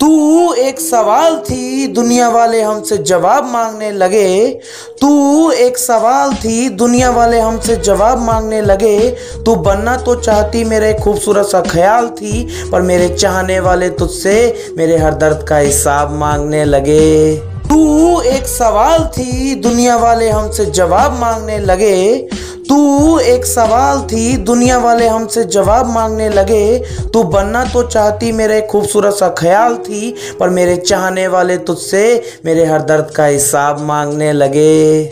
तू एक सवाल थी, दुनिया वाले हमसे जवाब मांगने लगे। तू एक सवाल थी, दुनिया वाले हमसे जवाब मांगने लगे। तू बनना तो चाहती, मेरे खूबसूरत सा ख्याल थी, पर मेरे चाहने वाले तुझसे मेरे हर दर्द का हिसाब मांगने लगे। तू एक सवाल थी, दुनिया वाले हमसे जवाब मांगने लगे। तू एक सवाल थी, दुनिया वाले हमसे जवाब मांगने लगे। तू बनना तो चाहती, मेरे खूबसूरत सा ख्याल थी, पर मेरे चाहने वाले तुझसे मेरे हर दर्द का हिसाब मांगने लगे।